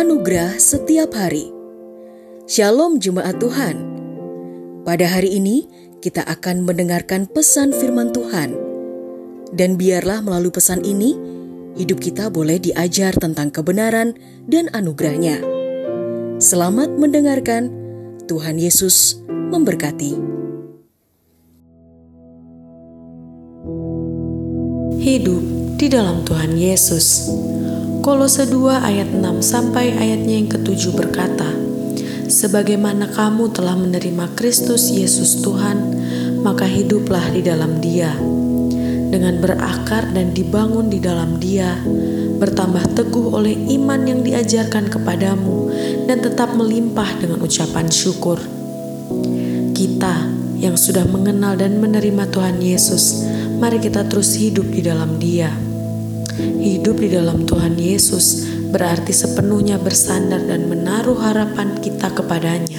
Anugerah setiap hari. Shalom jemaat Tuhan. Pada hari ini kita akan mendengarkan pesan firman Tuhan. Dan biarlah melalui pesan ini hidup kita boleh diajar tentang kebenaran dan anugerahnya. Selamat mendengarkan. Tuhan Yesus memberkati. Hidup di dalam Tuhan Yesus. Kolose 2 ayat 6 sampai ayatnya yang ketujuh berkata, Sebagaimana kamu telah menerima Kristus Yesus Tuhan, maka hiduplah di dalam dia. Dengan berakar dan dibangun di dalam dia, bertambah teguh oleh iman yang diajarkan kepadamu dan tetap melimpah dengan ucapan syukur. Kita yang sudah mengenal dan menerima Tuhan Yesus, mari kita terus hidup di dalam dia Hidup di dalam Tuhan Yesus berarti sepenuhnya bersandar dan menaruh harapan kita kepadanya.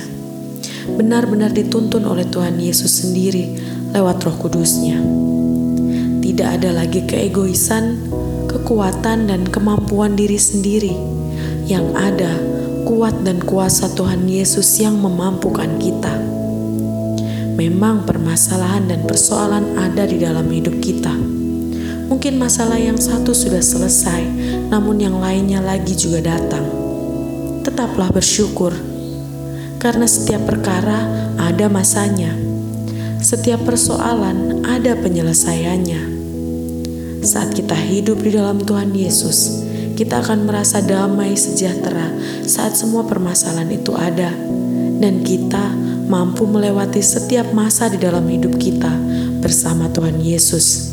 Benar-benar dituntun oleh Tuhan Yesus sendiri lewat roh kudusnya. Tidak ada lagi keegoisan, kekuatan, dan kemampuan diri sendiri. Yang ada kuat dan kuasa Tuhan Yesus yang memampukan kita. Memang permasalahan dan persoalan ada di dalam hidup kita Mungkin masalah yang satu sudah selesai, namun yang lainnya lagi juga datang. Tetaplah bersyukur, karena setiap perkara ada masanya. Setiap persoalan ada penyelesaiannya. Saat kita hidup di dalam Tuhan Yesus, kita akan merasa damai sejahtera saat semua permasalahan itu ada, dan kita mampu melewati setiap masa di dalam hidup kita bersama Tuhan Yesus.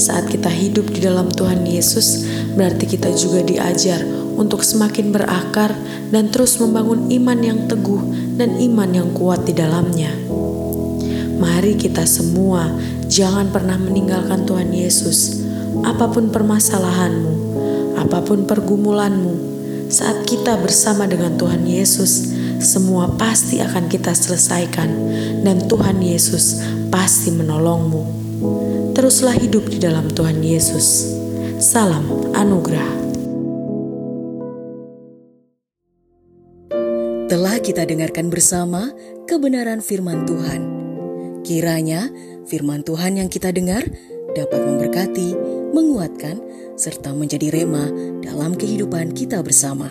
Saat kita hidup di dalam Tuhan Yesus, berarti kita juga diajar untuk semakin berakar dan terus membangun iman yang teguh dan iman yang kuat di dalamnya. Mari kita semua jangan pernah meninggalkan Tuhan Yesus, apa pun permasalahanmu, apa pun pergumulanmu. Saat kita bersama dengan Tuhan Yesus, semua pasti akan kita selesaikan, dan Tuhan Yesus pasti menolongmu. Teruslah hidup di dalam Tuhan Yesus. Salam anugerah. Telah kita dengarkan bersama kebenaran firman Tuhan. Kiranya firman Tuhan yang kita dengar dapat memberkati, menguatkan, serta menjadi rema dalam kehidupan kita bersama.